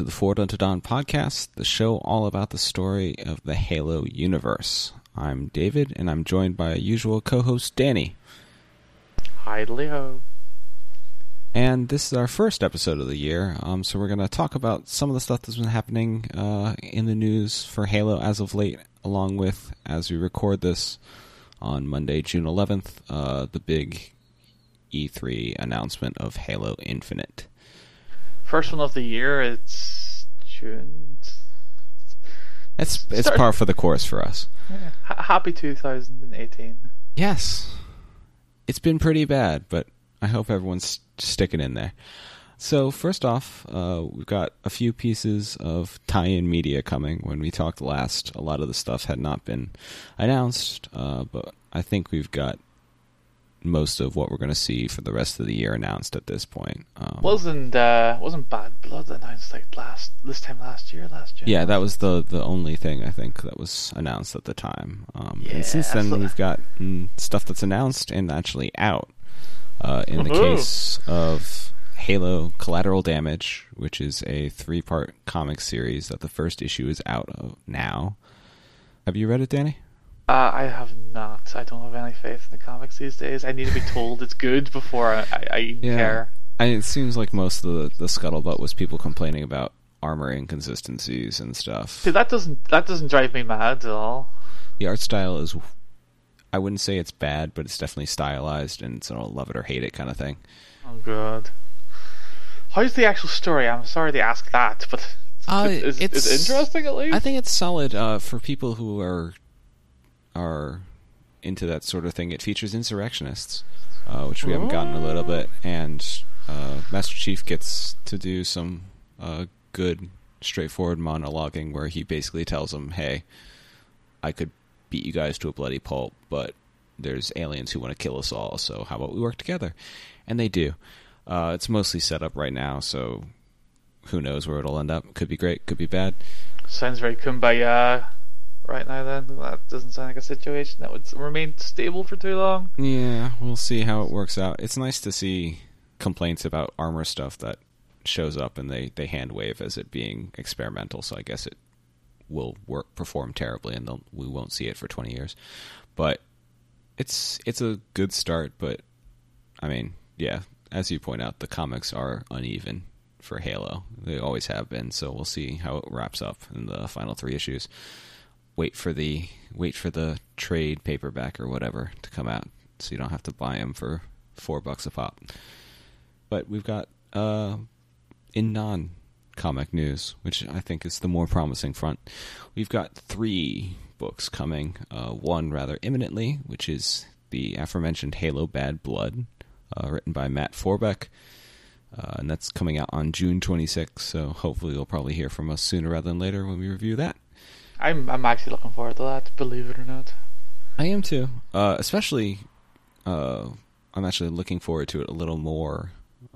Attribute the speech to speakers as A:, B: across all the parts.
A: Hello and welcome to the Forward Unto Dawn podcast, the show all about the story of the Halo universe. I'm David, and I'm joined by usual co-host Danny.
B: Hi, Leo.
A: And this is our first episode of the year, um, so we're going to talk about some of the stuff that's been happening uh, in the news for Halo as of late, along with, as we record this on Monday, June 11th, uh, the big E3 announcement of Halo Infinite.
B: First one of the year. It's June.
A: It's it's
B: Start-
A: par for the course for us.
B: Yeah. Happy 2018.
A: Yes. It's been pretty bad, but I hope everyone's sticking in there. So, first off, uh, we've got a few pieces of tie in media coming. When we talked last, a lot of the stuff had not been announced, uh, but I think we've got most of what we're going to see for the rest of the year announced at this point. Um,
B: Wasn't uh, wasn't Bad Blood announced like last this time last year? Last year?
A: yeah, that was the, the only thing I think that was announced at the time. Um,
B: Yeah,
A: and since then, we've got mm, stuff that's announced and actually out. Uh, in the case of Halo Collateral Damage, which is a three part comic series that the first issue is out of now. Have you read it, Danny?
B: Uh, I have not. I don't have any faith in the comics these days. I need to be told it's good before I, I,
A: Yeah.
B: care.
A: I, it seems like most of the, the scuttlebutt was people complaining about armor inconsistencies and stuff.
B: See, that doesn't that doesn't drive me mad at all.
A: the art style is I wouldn't say it's bad, but it's definitely stylized and it's a love it or hate it kind of thing.
B: Oh god. How's the actual story? I'm sorry to ask that, but
A: Uh,
B: is, is
A: it's-
B: it interesting at least?
A: I think it's solid uh, for people who are are into that sort of thing. It features insurrectionists, uh, which we haven't gotten a little bit, and uh, Master Chief gets to do some uh, good, straightforward monologuing where he basically tells them, "Hey, I could beat you guys to a bloody pulp, but there's aliens who want to kill us all. So how about we work together?" And they do. Uh, it's mostly set up right now, so who knows where it'll end up? Could be great, could be bad.
B: Sounds very kumbaya right now. Then that doesn't sound like a situation that would remain stable for too long.
A: Yeah, we'll see how it works out. It's nice to see complaints about armor stuff that shows up and they, they hand wave as it being experimental, so I guess it will work perform terribly and we won't see it for 20 years. But it's it's a good start, but I mean, yeah, as you point out, the comics are uneven for Halo. They always have been, so we'll see how it wraps up in the final 3 issues wait for the wait for the trade paperback or whatever to come out, so you don't have to buy them for four bucks a pop. But we've got uh, in non comic news, which I think is the more promising front. We've got three books coming. Uh, one rather imminently, which is the aforementioned Halo Bad Blood, uh, written by Matt Forbeck. Uh, and that's coming out on June 26th, so hopefully you'll probably hear from us sooner rather than later when we review that.
B: I'm I'm actually looking forward to that. Believe it or not.
A: I am too. Uh, especially, uh, I'm actually looking forward to it a little more,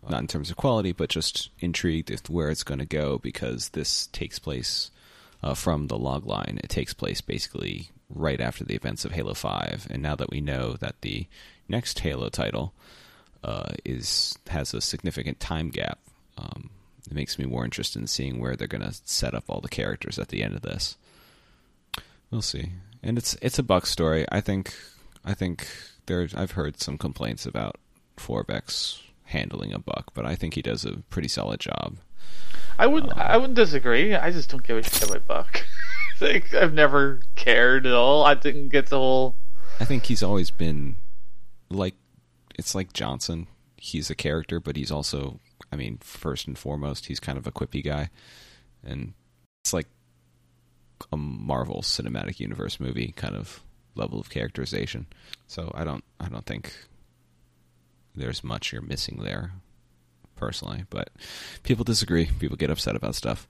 A: not in terms of quality, but just intrigued with where it's going to go because this takes place uh, from the log line. It takes place basically right after the events of Halo 5. And now that we know that the next Halo title uh, is has a significant time gap, um, it makes me more interested in seeing where they're going to set up all the characters at the end of this. We'll see. And it's it's a Buck story. I think I think there I've heard some complaints about Forbeck's handling a Buck, but I think he does a pretty solid job.
B: I wouldn't uh, I wouldn't disagree. I just don't give a shit about Buck. like I've never cared at all. I didn't get the whole.
A: I think he's always been like it's like Johnson. He's a character, but he's also I mean, first and foremost, he's kind of a quippy guy. And it's like a Marvel Cinematic Universe movie kind of level of characterization. So I don't I don't think there's much you're missing there personally, but people disagree. People get upset about stuff.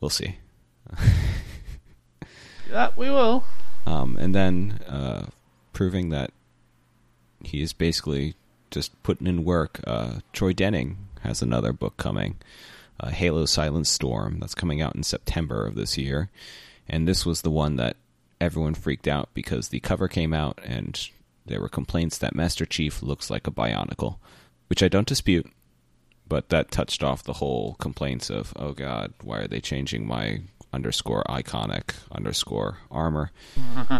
A: We'll see.
B: Yeah, we will.
A: Um, and then uh, proving that he is basically just putting in work. Uh, Troy Denning has another book coming, uh, Halo Silent Storm, that's coming out in September of this year. And this was the one that everyone freaked out because the cover came out and there were complaints that Master Chief looks like a Bionicle, which I don't dispute, but that touched off the whole complaints of oh god, why are they changing my underscore iconic underscore armor?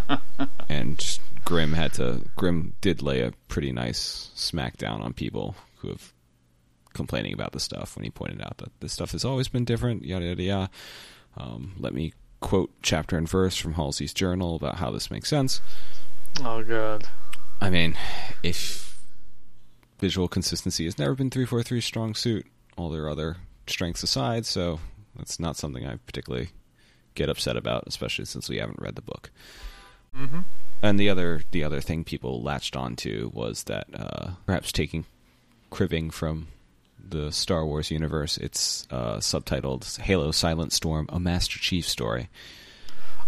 A: and Grimm had to Grimm did lay a pretty nice smackdown on people who have complaining about the stuff when he pointed out that this stuff has always been different, yada yada yada. Um, let me quote chapter and verse from Halsey's journal about how this makes sense.
B: Oh god.
A: I mean, if visual consistency has never been 343's strong suit, all their other strengths aside, so that's not something I particularly get upset about, especially since we haven't read the book.
B: Mm-hmm.
A: And the other the other thing people latched onto was that uh, perhaps taking cribbing from the Star Wars universe, it's uh, subtitled "Halo: Silent Storm: A Master Chief Story."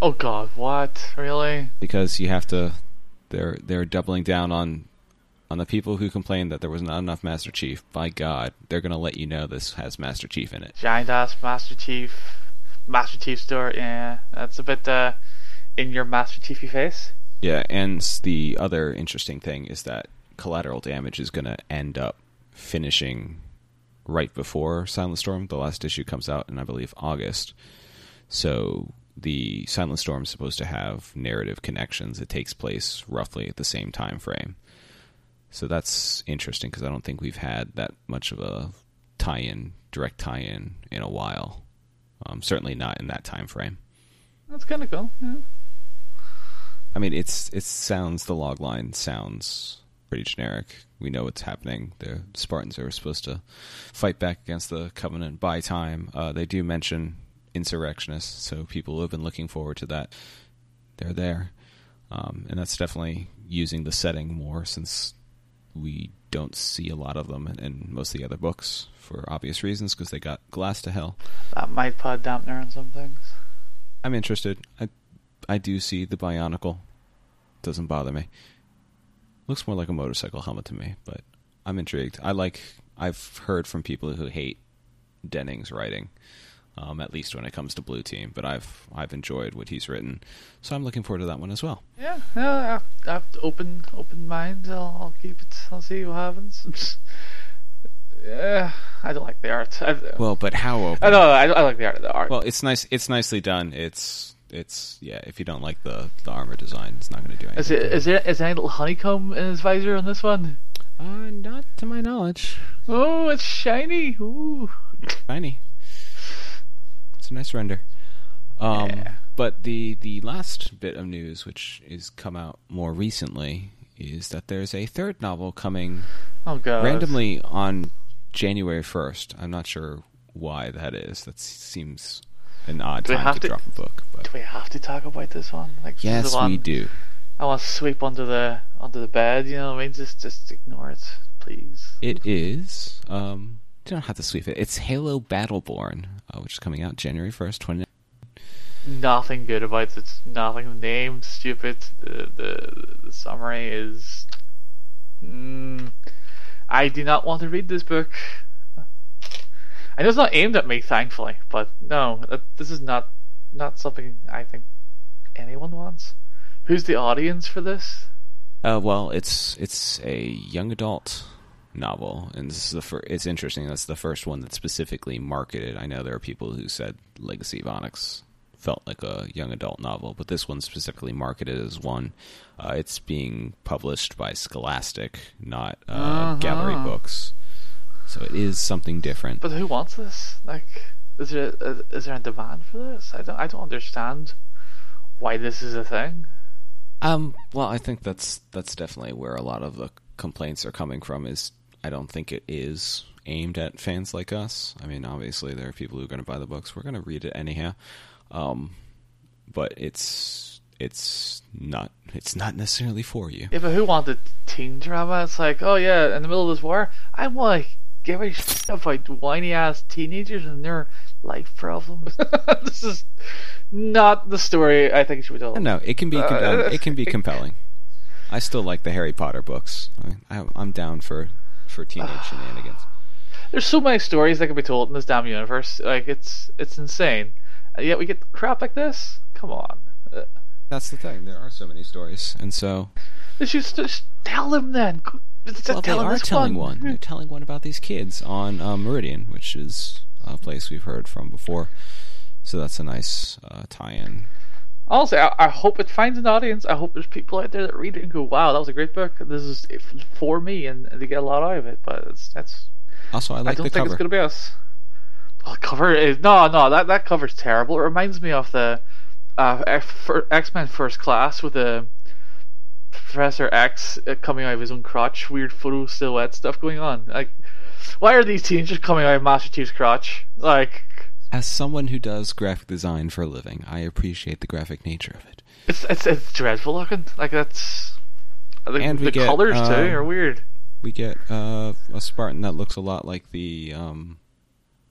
B: Oh god, what? Really?
A: Because you have to, they're they're doubling down on on the people who complained that there was not enough Master Chief. By God, they're going to let you know this has Master Chief in it.
B: Giant ass Master Chief, Master Chief story. Yeah, that's a bit uh, in your Master Chiefy face.
A: Yeah, and the other interesting thing is that collateral damage is going to end up finishing right before Silent Storm. The last issue comes out in, I believe, August. So the Silent Storm is supposed to have narrative connections. It takes place roughly at the same time frame. So that's interesting because I don't think we've had that much of a tie-in, direct tie-in, in a while. Um, certainly not in that time frame.
B: That's kind of cool. Yeah.
A: I mean, it's it sounds the log line sounds pretty generic. We know what's happening. The Spartans are supposed to fight back against the Covenant by time. Uh, they do mention insurrectionists, so people who have been looking forward to that, they're there, um, and that's definitely using the setting more since we don't see a lot of them in, in most of the other books for obvious reasons because they got glass to hell.
B: That might put a dampener on some things.
A: I'm interested. I I do see the Bionicle. Doesn't bother me. Looks more like a motorcycle helmet to me, but I'm intrigued. I like. I've heard from people who hate Denning's writing, um, at least when it comes to Blue Team. But I've I've enjoyed what he's written, so I'm looking forward to that one as well.
B: Yeah, yeah. I have open open mind. I'll, I'll keep it. I'll see what happens. yeah, I don't like the art. I,
A: Well, but how open?
B: I know. I, I like the art. Of the art.
A: Well, it's nice. It's nicely done. It's it's yeah. If you don't like the the armor design, it's not going to do anything.
B: is it is there is there any little honeycomb in his visor on this one?
A: Uh, not to my knowledge.
B: Oh, it's shiny. Ooh.
A: Tiny. It's a nice render. Um,
B: Yeah.
A: But the the last bit of news, which is come out more recently, is that there's a third novel coming
B: Oh god.
A: randomly on January first. I'm not sure why that is. That seems an odd
B: Do
A: time
B: have
A: to,
B: to-
A: drop a book. But.
B: Do we have to talk about this one? Like
A: yes,
B: one
A: we do.
B: I want to sweep under the under the bed. You know what I mean? Just just ignore it, please.
A: It is. Um, you don't have to sweep it. It's Halo Battleborn, uh, which is coming out January first, twenty.
B: Nothing good about it. Nothing. The name stupid. The the, the summary is. Mm, I do not want to read this book. I know it's not aimed at me, thankfully, but no, this is not not something I think anyone wants. Who's the audience for this?
A: Uh, well, it's it's a young adult novel, and this is the fir- It's interesting. That's the first one that's specifically marketed. I know there are people who said Legacy of Onyx felt like a young adult novel, but this one's specifically marketed as one. Uh, it's being published by Scholastic, not uh,
B: Uh-huh.
A: Gallery Books, so it is something different.
B: But who wants this? Like, is there a, is there a demand for this? I don't I don't understand why this is a thing.
A: Um, well, I think that's that's definitely where a lot of the complaints are coming from. Is I don't think it is aimed at fans like us. I mean, obviously there are people who are going to buy the books. We're going to read it anyhow. Um, but it's it's not it's not necessarily for you.
B: Yeah, but who wanted teen drama? It's like, oh yeah, in the middle of this war, I want to give a shit about whiny ass teenagers and their life problems. this is not the story I think should be told.
A: No, it can be
B: Uh,
A: it can be compelling. I still like the Harry Potter books. I mean, I'm down for for teenage shenanigans.
B: There's so many stories that can be told in this damn universe. Like it's it's insane. And yet we get crap like this. Come on.
A: That's the thing. There are so many stories, and so
B: just tell them then.
A: Well, they are telling
B: one.
A: one. They're telling one about these kids on uh, Meridian, which is a place we've heard from before. So that's a nice uh, tie-in.
B: Honestly, I, I hope it finds an audience. I hope there's people out there that read it and go, "Wow, that was a great book. This is for me," and, and they get a lot out of it. But it's, that's
A: Also, I
B: I don't think
A: cover.
B: it's gonna be us. The cover is no, no. That that cover's terrible. It reminds me of the uh, X Men First Class with the Professor X uh, coming out of his own crotch, weird photo silhouette stuff going on. Like, why are these teens just coming out of Master Chief's crotch? Like,
A: As someone who does graphic design for a living, I appreciate the graphic nature of it.
B: it's it's, it's dreadful looking. Like that's. The,
A: And
B: the
A: get,
B: colors too
A: um,
B: are weird.
A: We get uh, a Spartan that looks a lot like the um,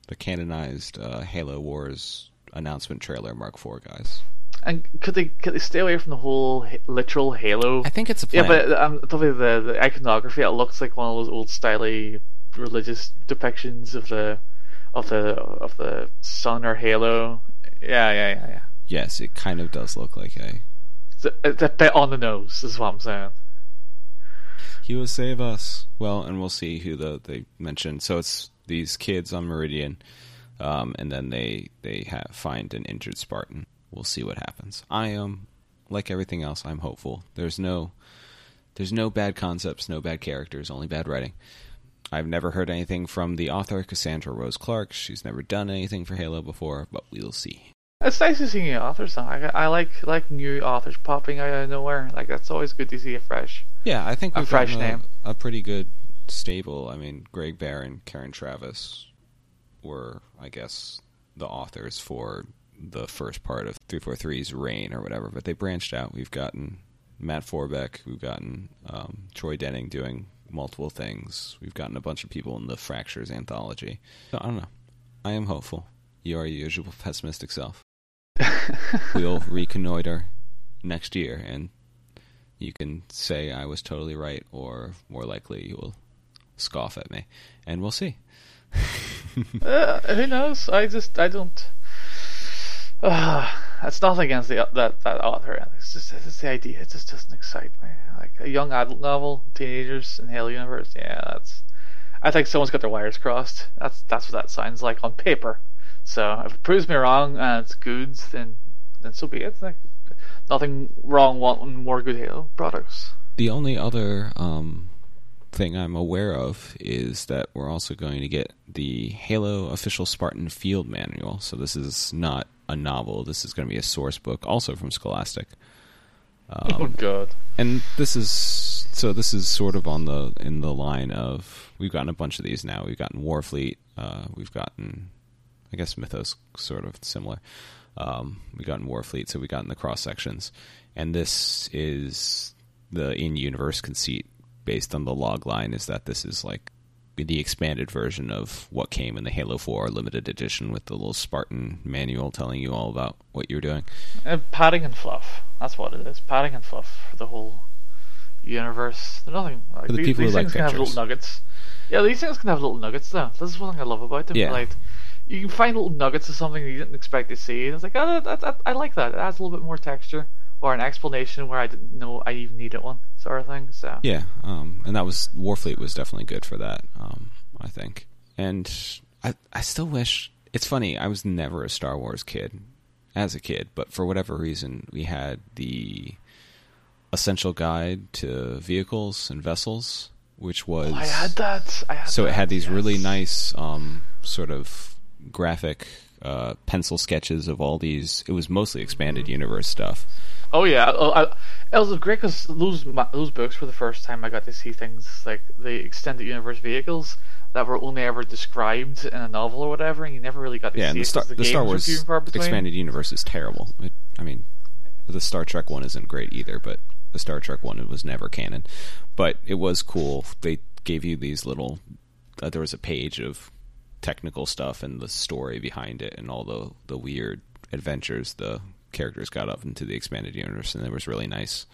A: the canonized uh, Halo Wars announcement trailer Mark IV guys.
B: And could they could they stay away from the whole ha- literal Halo?
A: I think it's a
B: Yeah,
A: plan.
B: but um, probably the, the iconography. It looks like one of those old styly religious depictions of the of the of the sun or halo. Yeah, yeah, yeah, yeah.
A: yes, it kind of does look like a
B: It's a, it's a bit on the nose, is what I'm saying.
A: He will save us. Well, and we'll see who the they mentioned. So it's these kids on Meridian, um, and then they they ha find an injured Spartan. We'll see what happens. I am like everything else. I'm hopeful. There's no there's no bad concepts, no bad characters, only bad writing. I've never heard anything from the author Cassandra Rose Clarke. She's never done anything for Halo before, but we'll see.
B: It's nice to see new authors. I, I like like new authors popping out of nowhere. Like that's always good to see a fresh.
A: Yeah, I think
B: A
A: we've
B: fresh name.
A: a, a pretty good stable. I mean, Greg Bear and Karen Traviss were, I guess, the authors for the first part of 343's reign or whatever, but they branched out. We've gotten Matt Forbeck, we've gotten um, Troy Denning doing multiple things. We've gotten a bunch of people in the Fractures anthology. So I don't know. I am hopeful. You are your usual pessimistic self. We'll reconnoiter next year and you can say I was totally right, or more likely you will scoff at me, and we'll see.
B: Uh, who knows? I just I don't. Uh, it's nothing against the that that author. It's just it's the idea. It just doesn't excite me. Like a young adult novel, teenagers in Halo universe. Yeah, that's. I think someone's got their wires crossed. That's that's what that sounds like on paper. So if it proves me wrong and it's good, then then so be it. Like nothing wrong wanting more good Halo products.
A: The only other um, thing I'm aware of is that we're also going to get the Halo official Spartan Field Manual. So this is not a novel. This is going to be a source book, also from Scholastic.
B: oh
A: Um,
B: god.
A: and this is so this is sort of on the in the line of we've gotten a bunch of these now. We've gotten Warfleet. Uh, we've gotten, I guess, Mythos sort of similar. Um, we gotten Warfleet, so we gotten the cross sections, and this is the in-universe conceit based on the log line is that this is like the expanded version of what came in the Halo 4 limited edition with the little Spartan manual telling you all about what you're doing.
B: Uh, padding and fluff. That's what it is. Padding and fluff for the whole universe. They're nothing. Like,
A: For the
B: these,
A: people who
B: these
A: like
B: things can have little nuggets. Yeah, these things can have little nuggets though. This is one thing I love about them.
A: Yeah.
B: Like, you can find little nuggets of something you didn't expect to see. And it's like, oh, that, that, I like that. It adds a little bit more texture or an explanation where I didn't know I even needed one, sort of thing. So
A: Yeah, um, and that was Warfleet was definitely good for that. Um, I think, and I I still wish it's funny. I was never a Star Wars kid as a kid, but for whatever reason, we had the essential guide to vehicles and vessels, which was
B: Oh, I had that. I had
A: so it had these really nice um, sort of graphic uh, pencil sketches of all these. It was mostly expanded universe stuff.
B: Oh yeah, uh, I, it was great because those those books were the first time I got to see things like the extended universe vehicles that were only ever described in a novel or whatever, and you never really got to
A: Yeah,
B: see
A: and the
B: it
A: Star,
B: 'cause
A: the Star Wars
B: few and far between.
A: expanded universe is terrible. It, I mean, the Star Trek one isn't great either, but the Star Trek one was never canon. But it was cool. They gave you these little. Uh, there was a page of technical stuff and the story behind it, and all the the weird adventures the characters got up into the expanded universe, and there was really nice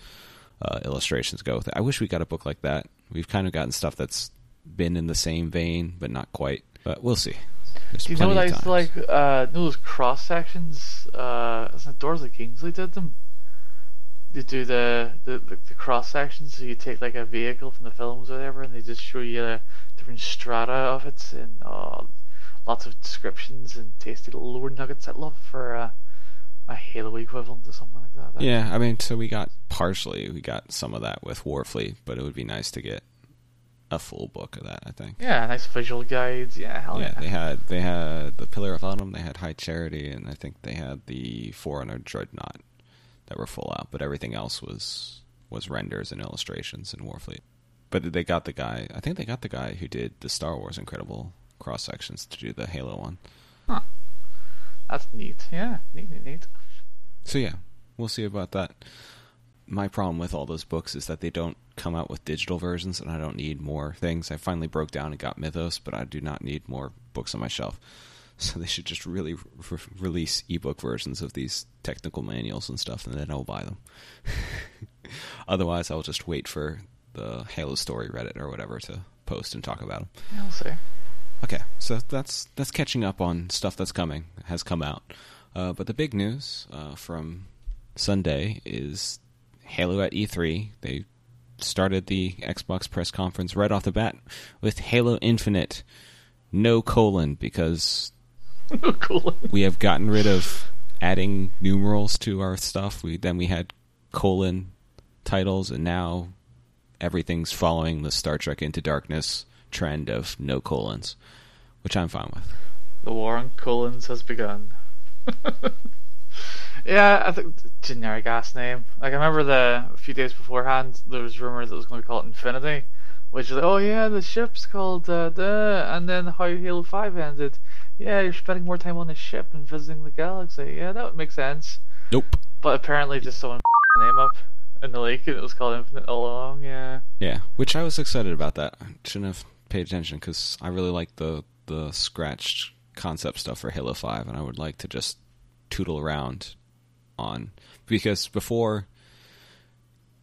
A: uh, illustrations to go with it. I wish we got a book like that. We've kind of gotten stuff that's been in the same vein, but not quite. But we'll see. There's
B: Do you know what I used to like? Uh, those cross sections? Uh, isn't it Dorling Kindersley did them? they do the the, the, the cross sections. So you take like a vehicle from the films or whatever, and they just show you the different strata of it, and oh, lots of descriptions and tasty little lore nuggets. I'd love for uh, a Halo equivalent or something like that.
A: Yeah, I mean, so we got partially, we got some of that with Warfleet, but it would be nice to get a full book of that. I think.
B: Yeah, nice visual guides. Yeah, hell yeah.
A: yeah. They had they had the Pillar of Autumn, they had High Charity, and I think they had the Forerunner Dreadnought that were full out, but everything else was was renders and illustrations in Warfleet. But they got the guy. I think they got the guy who did the Star Wars Incredible cross sections to do the Halo one.
B: Huh. That's neat. Yeah, neat, neat, neat.
A: So yeah, we'll see about that. My problem with all those books is that they don't come out with digital versions, and I don't need more things. I finally broke down and got Mythos, but I do not need more books on my shelf. So they should just really re- release ebook versions of these technical manuals and stuff, and then I'll buy them. Otherwise, I'll just wait for the Halo Story Reddit or whatever to post and talk about them.
B: I'll see.
A: Okay, so that's that's catching up on stuff that's coming has come out. Uh, but the big news uh, from Sunday is Halo at E3. They started the Xbox press conference right off the bat with Halo Infinite, no colon because
B: no colon.
A: we have gotten rid of adding numerals to our stuff. We then we had colon titles, and now everything's following the Star Trek Into Darkness trend of no colons, which I'm fine with.
B: The war on colons has begun. yeah, I think generic ass name. Like I remember the a few days beforehand, there was rumors that it was going to be called Infinity, which is like, oh yeah, the ship's called uh, the, and then how Halo Five ended. Yeah, you're spending more time on the ship and visiting the galaxy. Yeah, that would make sense.
A: Nope.
B: But apparently, just someone the name up in the lake. and it was called Infinite all along. Yeah.
A: Yeah, which I was excited about that. I shouldn't have paid attention because I really like the the scratched concept stuff for Halo Five, and I would like to just tootle around on because before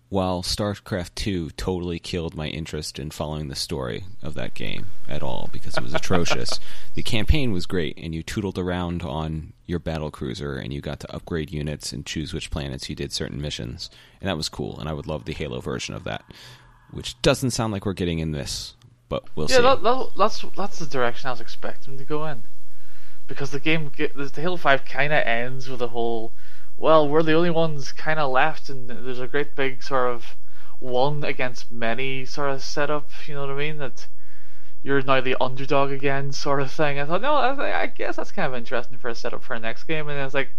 A: while StarCraft 2 totally killed my interest in following the story of that game at all because it was atrocious, the campaign was great and you tootled around on your battle cruiser and you got to upgrade units and choose which planets you did certain missions. And that was cool, and I would love the Halo version of that, which doesn't sound like we're getting in this, but we'll
B: yeah,
A: see.
B: that, that, that's that's the direction I was expecting to go in, because the game, the Halo Five, kind of ends with a whole well, we're the only ones kind of left, and there's a great big sort of one against many sort of setup. You know what I mean? That you're now the underdog again, sort of thing. I thought, no, I, I guess that's kind of interesting for a setup for a next game. And it's like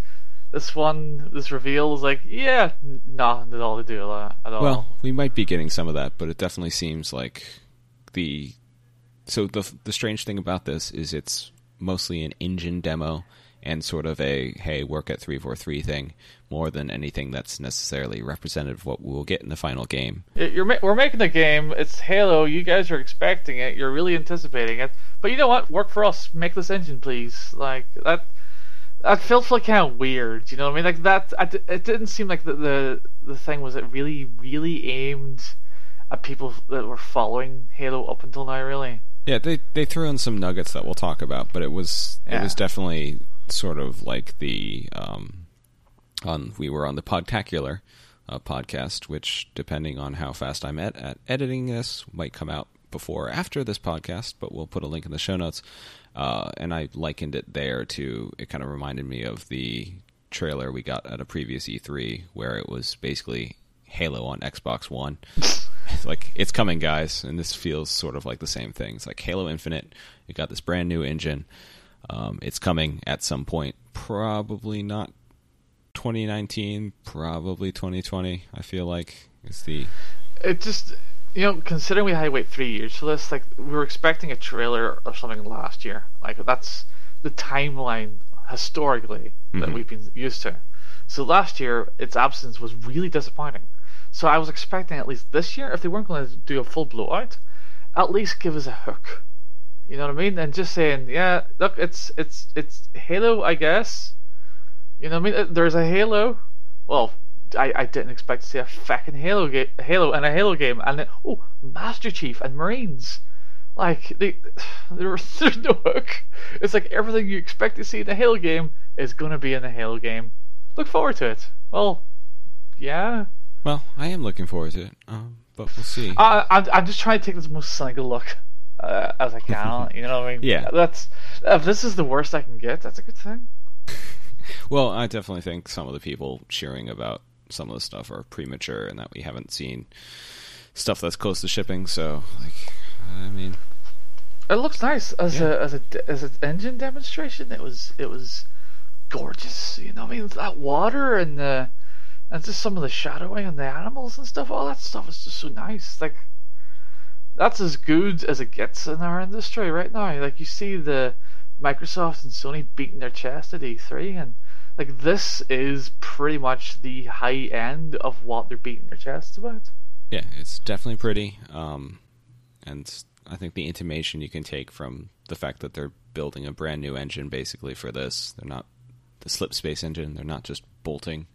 B: this one, this reveal is like, yeah, nothing at all to do uh, at all.
A: Well, we might be getting some of that, but it definitely seems like the. So the the strange thing about this is it's mostly an engine demo and sort of a hey work at 343 thing more than anything that's necessarily representative of what we'll get in the final game.
B: You're we're making the game. It's halo. You guys are expecting it. You're really anticipating it. But you know what? Work for us. Make this engine please. Like that that felt like kind of weird you know what i mean? Like that it didn't seem like the, the the thing was it really really aimed at people that were following halo up until now really.
A: Yeah, they they threw in some nuggets that we'll talk about, but it was yeah. it was definitely sort of like the um, on we were on the Podtacular uh, podcast, which depending on how fast I'm at at editing this, might come out before or after this podcast, but we'll put a link in the show notes. Uh, and I likened it there to it kind of reminded me of the trailer we got at a previous E3 where it was basically Halo on Xbox One. like it's coming, guys, and this feels sort of like the same thing. It's like Halo Infinite. You got this brand new engine. Um, it's coming at some point. Probably not 2019. Probably 2020. I feel like it's the.
B: It just you know, considering we had to wait three years for this, like we were expecting a trailer or something last year. Like that's the timeline historically that mm-hmm. we've been used to. So last year, its absence was really disappointing. So I was expecting at least this year, if they weren't going to do a full blowout, at least give us a hook. You know what I mean? And just saying, yeah, look, it's it's it's Halo, I guess. You know what I mean? There's a Halo. Well, I, I didn't expect to see a fucking Halo game, Halo and a Halo game, and then, oh, Master Chief and Marines. Like they, there, there's no hook. It's like everything you expect to see in a Halo game is gonna be in a Halo game. Look forward to it. Well, yeah.
A: Well, I am looking forward to it, um, but we'll see.
B: I, I'm, I'm just trying to take this most cynical look uh, as a can. you know what I mean?
A: Yeah.
B: That's if this is the worst I can get, that's a good thing.
A: Well, I definitely think some of the people cheering about some of the stuff are premature and that we haven't seen stuff that's close to shipping. So, like, I mean,
B: It looks nice as
A: Yeah.
B: a as a as an engine demonstration. It was it was gorgeous. You know, what I mean that water and the and just some of the shadowing and the animals and stuff. All that stuff is just so nice. Like that's as good as it gets in our industry right now. Like you see the Microsoft and Sony beating their chest at E3, and like this is pretty much the high end of what they're beating their chests about.
A: yeah, it's definitely pretty. Um, and I think the intimation you can take from the fact that they're building a brand new engine basically for this, they're not the slip space engine. They're not just bolting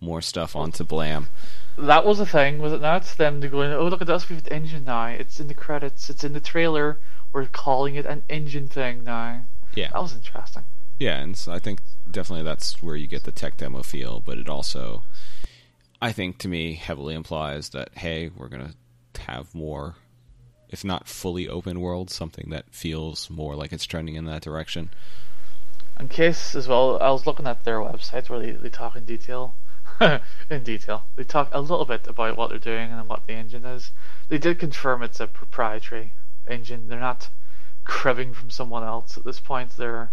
A: more stuff onto Blam.
B: That was a thing, was it not? Them to going, oh look at us, we've an engine now. It's in the credits. It's in the trailer. We're calling it an engine thing now.
A: Yeah,
B: That was interesting.
A: Yeah, and so I think definitely that's where you get the tech demo feel, but it also, I think to me, heavily implies that hey, we're gonna have more, if not fully open world, something that feels more like it's trending in that direction.
B: In case as well, I was looking at their website where they, they talk in detail. in detail, they talk a little bit about what they're doing and what the engine is. They did confirm it's a proprietary engine. They're not cribbing from someone else at this point. They're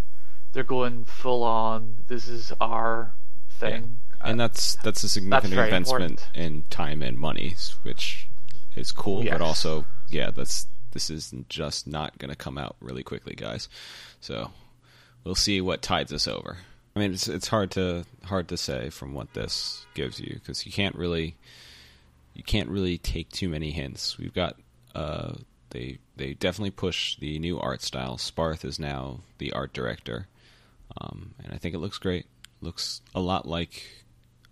B: they're going full on. This is our thing.
A: and that's that's a significant
B: very
A: investment
B: important.
A: in time and money, which is cool,
B: Yes.
A: but also yeah, that's this is just not going to come out really quickly, guys. So we'll see what tides us over. I mean, it's it's hard to hard to say from what this gives you because you can't really you can't really take too many hints. We've got uh, they they definitely push the new art style. Sparth is now the art director, um, and I think it looks great. Looks a lot like.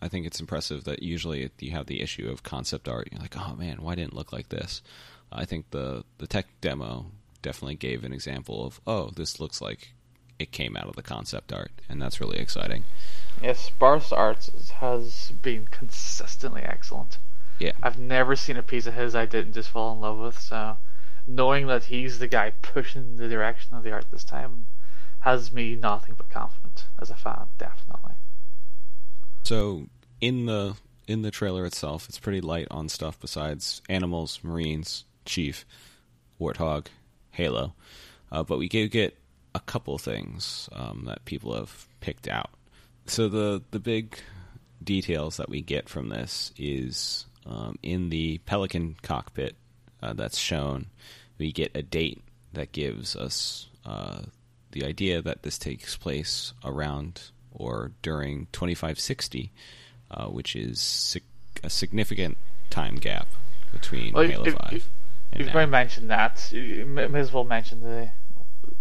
A: I think it's impressive that usually you have the issue of concept art. You're like, oh man, why didn't it look like this? I think the the tech demo definitely gave an example of, oh, this looks like it came out of the concept art, and that's really exciting.
B: Yes, Sparth's art has been consistently excellent.
A: Yeah,
B: I've never seen a piece of his I didn't just fall in love with. So, knowing that he's the guy pushing the direction of the art this time has me nothing but confident as a fan. Definitely.
A: So in the in the trailer itself, it's pretty light on stuff besides animals, marines, chief, warthog, Halo, uh, but we do get a couple things um, that people have picked out. So the the big details that we get from this is um, in the Pelican cockpit uh, that's shown. We get a date that gives us uh, the idea that this takes place around or during 2560, uh, which is sig- a significant time gap between
B: Well,
A: Halo
B: if-
A: 5
B: if-
A: and
B: You've
A: now.
B: already mentioned that. You may as well mention the.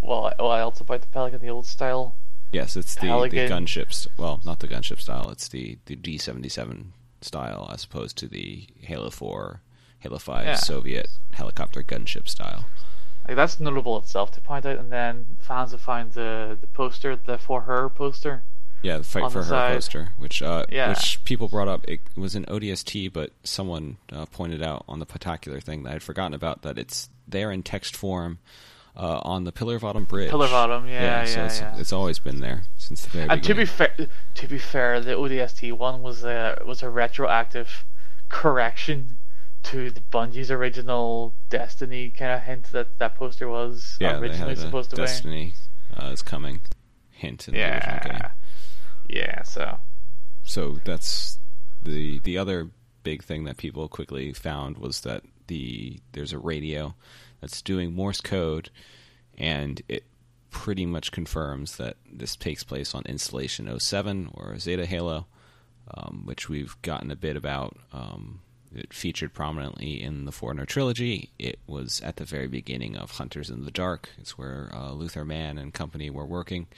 B: Well, well, else about the Pelican, the old style.
A: Yes, it's the, the gunships. Well, not the gunship style. It's the, the D77 style as opposed to the Halo 4, Halo 5
B: Yeah.
A: Soviet helicopter gunship style.
B: Like that's notable itself to point out. And then fans have found the the poster, the for her poster.
A: Yeah, the Fight for
B: the
A: Her
B: side.
A: poster, which uh,
B: Yeah.
A: which people brought up. It was an ODST, but someone uh, pointed out on the Podtacular thing that I'd forgotten about that it's there in text form uh, on the Pillar of Autumn Bridge.
B: Pillar of Autumn, yeah,
A: so
B: yeah,
A: it's,
B: yeah.
A: it's always been there since the very
B: And to be fair, to be fair, the ODST one was a was a retroactive correction to the Bungie's original Destiny kind of hint that that poster was
A: yeah,
B: originally supposed to
A: Destiny uh, is coming hint in
B: be.
A: the original game.
B: Yeah, yeah. So
A: so that's the the other big thing that people quickly found was that the there's a radio that's doing Morse code, and it pretty much confirms that this takes place on installation 07 or Zeta Halo, um, which we've gotten a bit about. Um, it featured prominently in the Forerunner trilogy. It was at the very beginning of Hunters in the Dark. It's where uh, Luther Mann and company were working.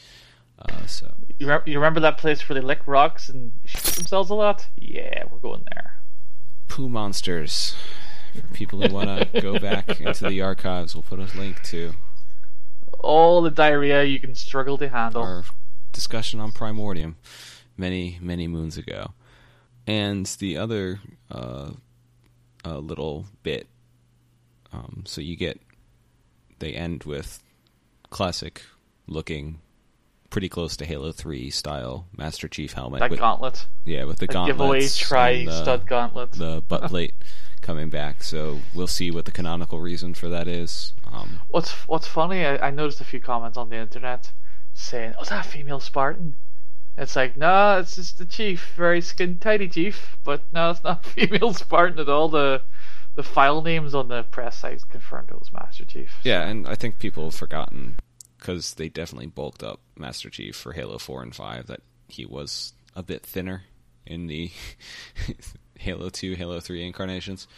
A: Uh, so
B: you remember, you remember that place where they lick rocks and shoot themselves a lot? Yeah, we're going there.
A: Poo Monsters. For people who want to go back into the archives, we'll put a link to
B: All the diarrhea you can struggle to handle.
A: our discussion on Primordium many, many moons ago. And the other uh, uh, little bit, um, so you get they end with classic looking, pretty close to Halo Three style Master Chief helmet.
B: That
A: with,
B: gauntlet.
A: yeah, with the
B: The
A: gauntlets,
B: giveaway try
A: the,
B: stud gauntlet.
A: the butt plate coming back. So we'll see what the canonical reason for that is. Um,
B: What's What's funny? I, I noticed a few comments on the internet saying, "Oh, is that a female Spartan?" It's like, no, it's just the chief, very skin tidy chief, but no, it's not female Spartan at all. The the file names on the press site confirmed it was Master Chief.
A: yeah, and I think people have forgotten because they definitely bulked up Master Chief for Halo Four and Five that he was a bit thinner in the Halo Two, Halo Three incarnations.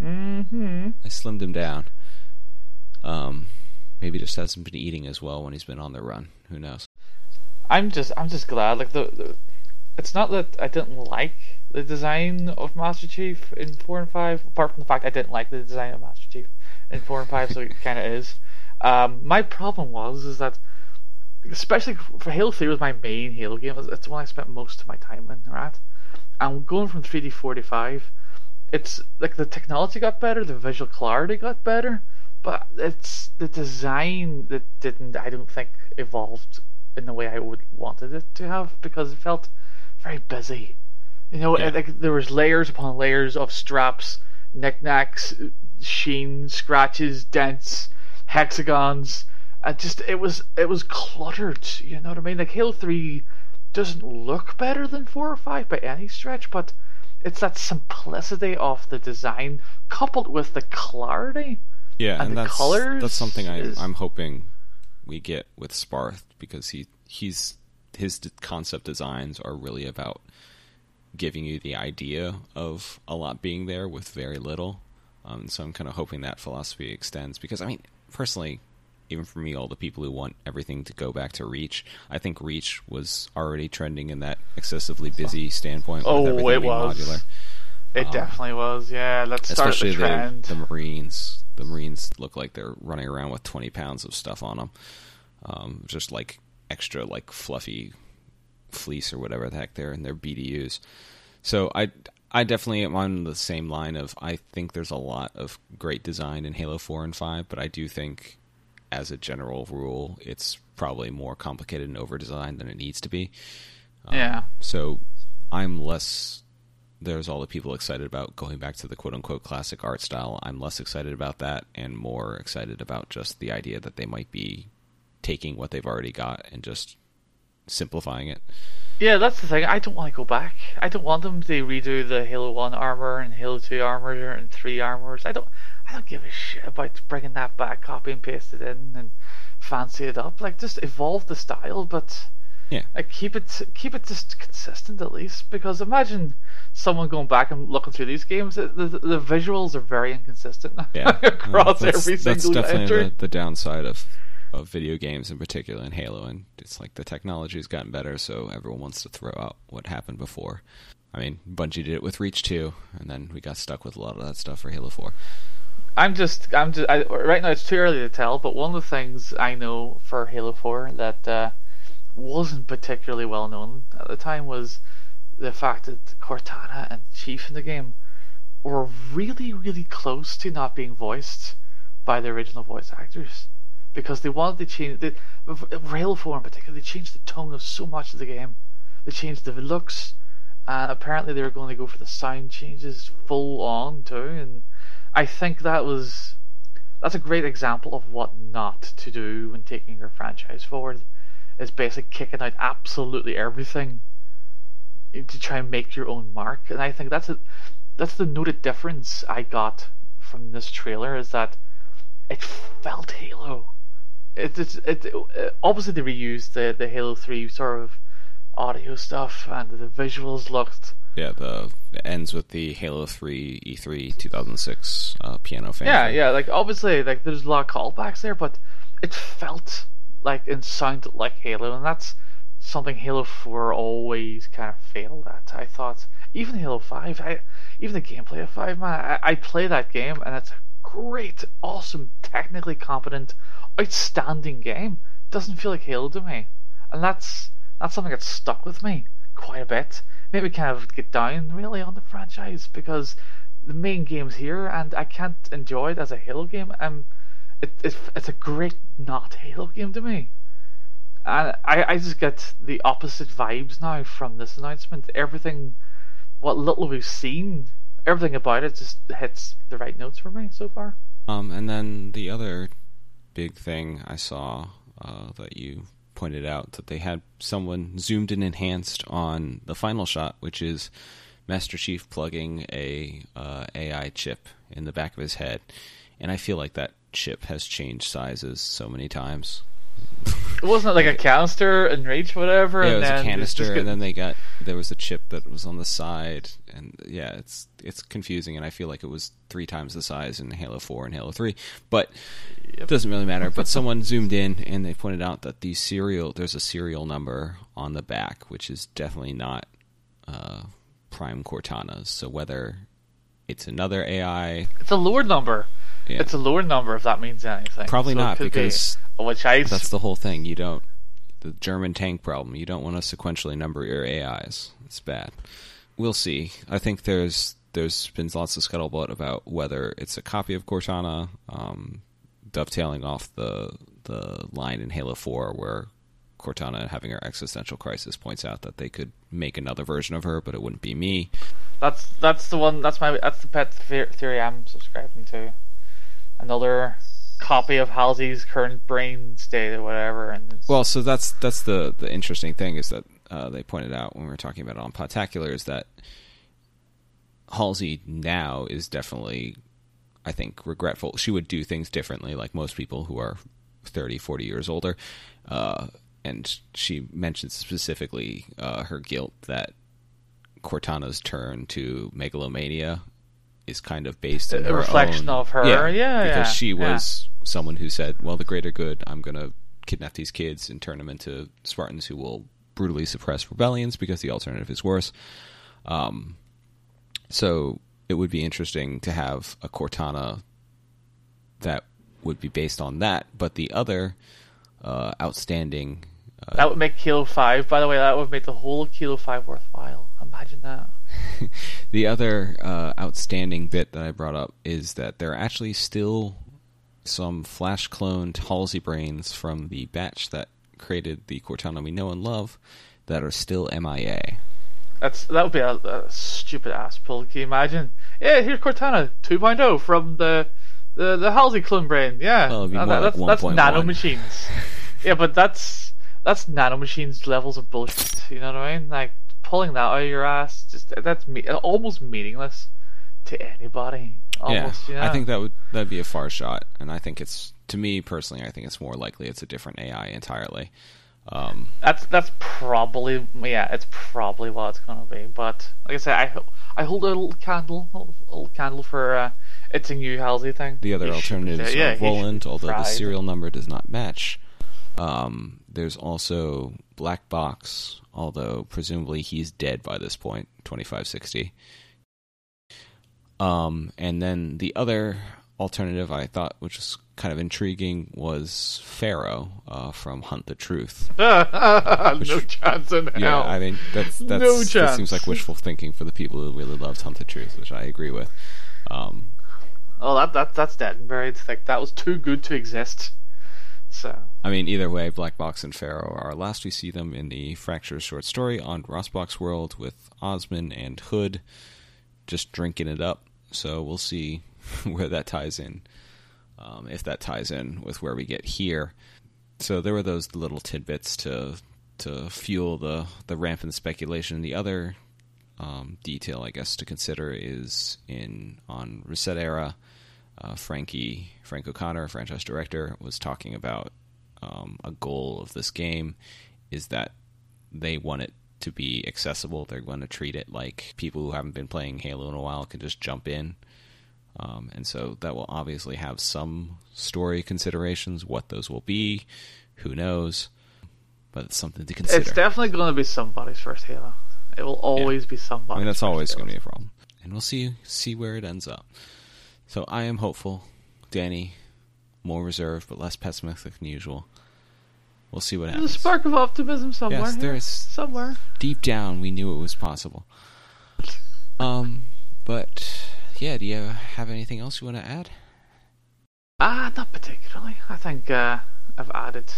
B: Mm-hmm.
A: I slimmed him down. Um, maybe just hasn't been eating as well when he's been on the run. Who knows?
B: I'm just I'm just glad. Like the, the it's not that I didn't like the design of Master Chief in four and five. Apart from the fact I didn't like the design of Master Chief in four and five, so it kind of is. Um, my problem was is that especially for Halo Three was my main Halo game. It's the one I spent most of my time in. Right, and going from 3D 45, it's like the technology got better, the visual clarity got better, but it's the design that didn't. I don't think evolved in the way I would wanted it to have because it felt very busy. You know,
A: Yeah.
B: like there was layers upon layers of straps, knickknacks, sheen, scratches, dents, hexagons. And just it was it was cluttered. You know what I mean? Like Halo Three doesn't look better than four or five by any stretch, but it's that simplicity of the design coupled with the clarity.
A: Yeah,
B: And
A: and,
B: the
A: that's
B: colours
A: that's something I,
B: is-
A: I'm hoping we get with Sparth because he he's his concept designs are really about giving you the idea of a lot being there with very little. Um, so I'm kind of hoping that philosophy extends because I mean, personally, even for me, all the people who want everything to go back to Reach, I think Reach was already trending in that excessively busy standpoint.
B: Oh, it was.
A: modular.
B: It
A: Um,
B: definitely was. Yeah, let's start the trend.
A: the Marines. The Marines look like they're running around with twenty pounds of stuff on them, um, just like extra like fluffy fleece or whatever the heck they're in their BDUs. So I I definitely am on the same line of I think there's a lot of great design in Halo Four and Five, but I do think as a general rule, it's probably more complicated and over designed than it needs to be. Um,
B: yeah.
A: So I'm less. There's all the people excited about going back to the quote unquote classic art style. I'm less excited about that and more excited about just the idea that they might be taking what they've already got and just simplifying it.
B: Yeah, that's the thing. I don't want to go back. I don't want them to redo the Halo One armor and Halo Two armor and three armors. I don't. I don't give a shit about bringing that back, copy and paste it in, and fancy it up. Like, just evolve the style, but
A: Yeah.
B: like keep it keep it just consistent at least. Because imagine someone going back and looking through these games, the, the, the visuals are very inconsistent
A: Yeah,
B: across
A: that's,
B: every
A: that's
B: single
A: definitely
B: entry.
A: the, the downside of of video games in particular in Halo, and it's like the technology has gotten better, so everyone wants to throw out what happened before. I mean, Bungie did it with Reach 2, and then we got stuck with a lot of that stuff for Halo 4.
B: I'm just, I'm just, I, right now it's too early to tell, but one of the things I know for Halo 4 that uh, wasn't particularly well known at the time was the fact that Cortana and Chief in the game were really, really close to not being voiced by the original voice actors. Because they wanted to change, the, for Halo 4 in particular, they changed the tone of so much of the game. They changed the looks, and apparently they were going to go for the sound changes full on too, and I think that was that's a great example of what not to do when taking your franchise forward. Is basically kicking out absolutely everything to try and make your own mark. And I think that's a that's the noted difference I got from this trailer is that it felt Halo. It it, it, it obviously they reused the the Halo Three sort of audio stuff and the visuals looked
A: Yeah, the it ends with the Halo 3 E3 2006 uh, piano fan.
B: Yeah, yeah. Like obviously, like there's a lot of callbacks there, but it felt like and sounded like Halo, and that's something Halo Four always kind of failed at. I thought even Halo Five, I even the gameplay of Five, man, I, I play that game, and it's great, awesome, technically competent, outstanding game. Doesn't feel like Halo to me, and that's that's something that stuck with me quite a bit. Maybe kind of get down really on the franchise because the main game's here and I can't enjoy it as a Halo game. Um, it, it's it's a great not Halo game to me. And I, I just get the opposite vibes now from this announcement. Everything, what little we've seen, everything about it just hits the right notes for me so far.
A: Um, and then the other big thing I saw uh, that you pointed out that they had someone zoomed and enhanced on the final shot, which is Master Chief plugging a uh, AI chip in the back of his head, and I feel like that chip has changed sizes so many times.
B: It wasn't like a canister and reach whatever.
A: Yeah, it
B: and
A: was a
B: then
A: canister, and then they got there was a chip that was on the side, and yeah, it's it's confusing, and I feel like it was three times the size in Halo Four and Halo Three, but it doesn't really matter. But someone zoomed in and they pointed out that the serial there's a serial number on the back, which is definitely not uh, Prime Cortana's. So whether it's another AI,
B: it's a lower number.
A: yeah,
B: It's a lower number if that means anything.
A: probably
B: So
A: not
B: could be-
A: because
B: which I
A: that's the whole thing. You don't the German tank problem. You don't want to sequentially number your AIs. It's bad. We'll see. I think there's there's been lots of scuttlebutt about whether it's a copy of Cortana, um, dovetailing off the the line in Halo Four where Cortana, having her existential crisis, points out that they could make another version of her, but it wouldn't be me.
B: That's that's the one. That's my that's the pet theory I'm subscribing to. Another copy of Halsey's current brain state or whatever, and
A: Well, so that's that's the the interesting thing is that uh, they pointed out when we were talking about it on Podtacular is that Halsey now is definitely, I think, regretful. She would do things differently, like most people who are 30, 40 years older. Uh, and she mentions specifically uh, her guilt that Cortana's turn to megalomania is kind of based in
B: A reflection
A: own-
B: of her, yeah,
A: because
B: yeah,
A: she
B: yeah.
A: was someone who said, "Well, the greater good. I'm going to kidnap these kids and turn them into Spartans who will brutally suppress rebellions because the alternative is worse." Um, so it would be interesting to have a Cortana that would be based on that, but the other uh, outstanding. Uh,
B: that would make Kilo Five. By the way, that would make the whole Kilo Five worthwhile. Imagine that.
A: the other uh, outstanding bit that I brought up is that there are actually still some flash cloned Halsey brains from the batch that created the Cortana we know and love that are still MIA.
B: That's that would be a, a stupid ass pull. Can you imagine? Yeah, here's Cortana 2.0 from the the the Halsey clone brain. Yeah,
A: Well, it'd be more
B: that's
A: like
B: that's
A: 1.1.
B: nano machines. yeah, but that's that's nano machines levels of bullshit. You know what I mean? Like pulling that out of your ass, just that's me, almost meaningless to anybody. Almost,
A: yeah? I think that would that'd be a far shot, and I think it's to me personally, I think it's more likely it's a different AI entirely. Um,
B: That's that's probably yeah, it's probably what it's gonna be. But like I said, I I hold a little candle, a little, a little candle for uh, it's a new Halsey thing.
A: the other
B: He should be
A: alternatives
B: there. yeah,
A: are
B: he should
A: Roland, although the serial number does not match. Um, there's also Black Box, although presumably he's dead by this point, 2560. Um, and then the other alternative I thought, which was kind of intriguing, was Pharaoh uh, from Hunt the Truth.
B: no chance in hell.
A: Yeah, I mean that's that's
B: No
A: that seems like wishful thinking for the people who really loved Hunt the Truth, which I agree with. Um,
B: oh, that that that's dead and buried. Like that was too good to exist. So
A: I mean, either way, Black Box and Pharaoh are last we see them in the Fracture short story on Rossbox World with Osman and Hood just drinking it up. So we'll see where that ties in, um, if that ties in with where we get here. So there were those little tidbits to to fuel the the rampant speculation. The other um, detail, I guess, to consider is in on Reset Era. Uh, Frankie Frank O'Connor, franchise director, was talking about um, a goal of this game is that they want it to be accessible. They're going to treat it like people who haven't been playing Halo in a while can just jump in. Um, and so that will obviously have some story considerations. What those will be, who knows? But it's something to consider.
B: it's definitely going to be somebody's first Halo. It will always be somebody.
A: I mean, that's always going to be a problem, and we'll see see where it ends up. So I am hopeful. Danny, more reserved but less pessimistic than usual. we'll see what
B: There's
A: happens.
B: a spark of optimism somewhere.
A: Yes, there is.
B: somewhere.
A: Deep down, we knew it was possible. Um, but yeah, do you have anything else you want to add?
B: Ah, not particularly. I think uh, I've added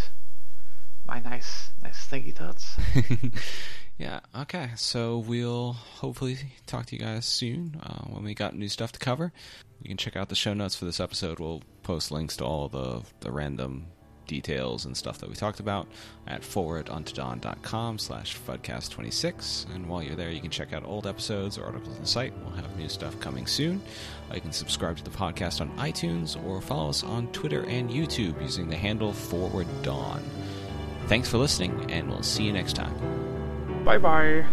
B: my nice, nice thinky thoughts.
A: yeah, okay. So we'll hopefully talk to you guys soon uh, when we got new stuff to cover. You can check out the show notes for this episode. We'll post links to all the, the random details and stuff that we talked about at forwarduntodawn.com slash fudcast26 and while you're there you can check out old episodes or articles on the site we'll have new stuff coming soon uh, you can subscribe to the podcast on itunes or follow us on twitter and youtube using the handle forward dawn thanks for listening and we'll see you next time
B: Bye bye.